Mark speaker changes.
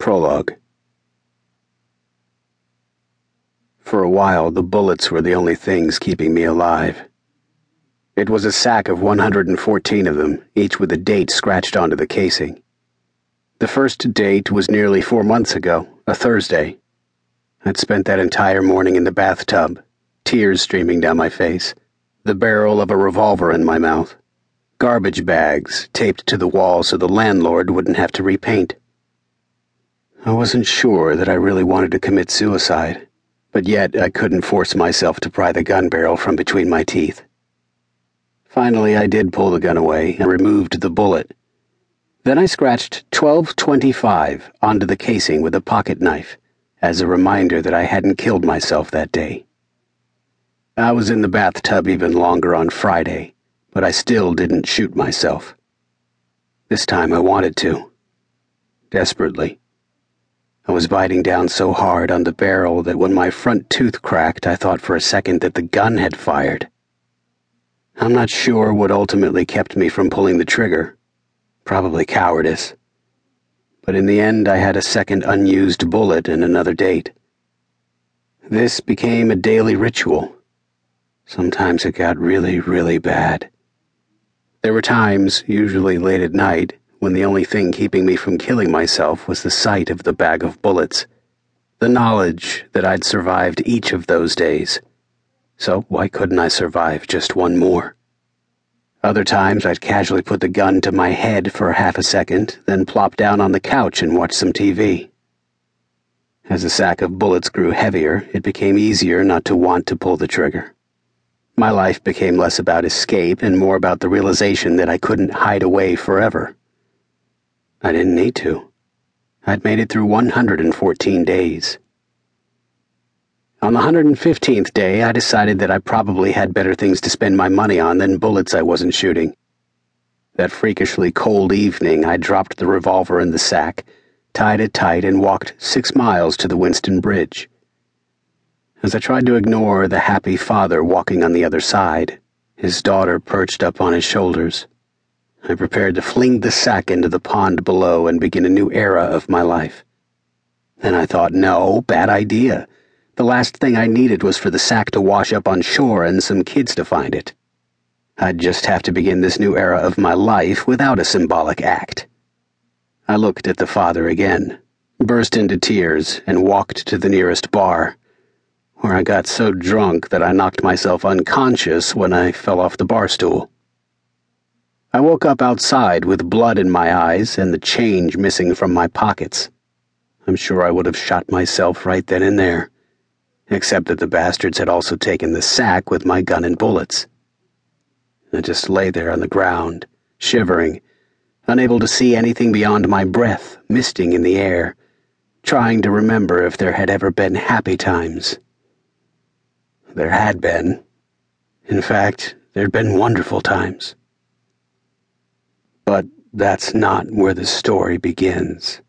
Speaker 1: Prologue For a while, the bullets were the only things keeping me alive. It was a sack of 114 of them, each with a date scratched onto the casing. The first date was nearly four months ago, a Thursday. I'd spent that entire morning in the bathtub, tears streaming down my face, the barrel of a revolver in my mouth, garbage bags taped to the wall so the landlord wouldn't have to repaint. I wasn't sure that I really wanted to commit suicide, but yet I couldn't force myself to pry the gun barrel from between my teeth. Finally, I did pull the gun away and removed the bullet. Then I scratched 1225 onto the casing with a pocket knife as a reminder that I hadn't killed myself that day. I was in the bathtub even longer on Friday, but I still didn't shoot myself. This time I wanted to. Desperately. I was biting down so hard on the barrel that when my front tooth cracked, I thought for a second that the gun had fired. I'm not sure what ultimately kept me from pulling the trigger. Probably cowardice. But in the end, I had a second unused bullet and another date. This became a daily ritual. Sometimes it got really, really bad. There were times, usually late at night, when the only thing keeping me from killing myself was the sight of the bag of bullets, the knowledge that I'd survived each of those days. So why couldn't I survive just one more? Other times I'd casually put the gun to my head for half a second, then plop down on the couch and watch some TV. As the sack of bullets grew heavier, it became easier not to want to pull the trigger. My life became less about escape and more about the realization that I couldn't hide away forever. I didn't need to. I'd made it through 114 days. On the 115th day, I decided that I probably had better things to spend my money on than bullets I wasn't shooting. That freakishly cold evening, I dropped the revolver in the sack, tied it tight, and walked six miles to the Winston Bridge. As I tried to ignore the happy father walking on the other side, his daughter perched up on his shoulders. I prepared to fling the sack into the pond below and begin a new era of my life. Then I thought, no, bad idea. The last thing I needed was for the sack to wash up on shore and some kids to find it. I'd just have to begin this new era of my life without a symbolic act. I looked at the father again, burst into tears, and walked to the nearest bar, where I got so drunk that I knocked myself unconscious when I fell off the bar stool. I woke up outside with blood in my eyes and the change missing from my pockets. I'm sure I would have shot myself right then and there, except that the bastards had also taken the sack with my gun and bullets. I just lay there on the ground, shivering, unable to see anything beyond my breath misting in the air, trying to remember if there had ever been happy times. There had been. In fact, there'd been wonderful times. But that's not where the story begins.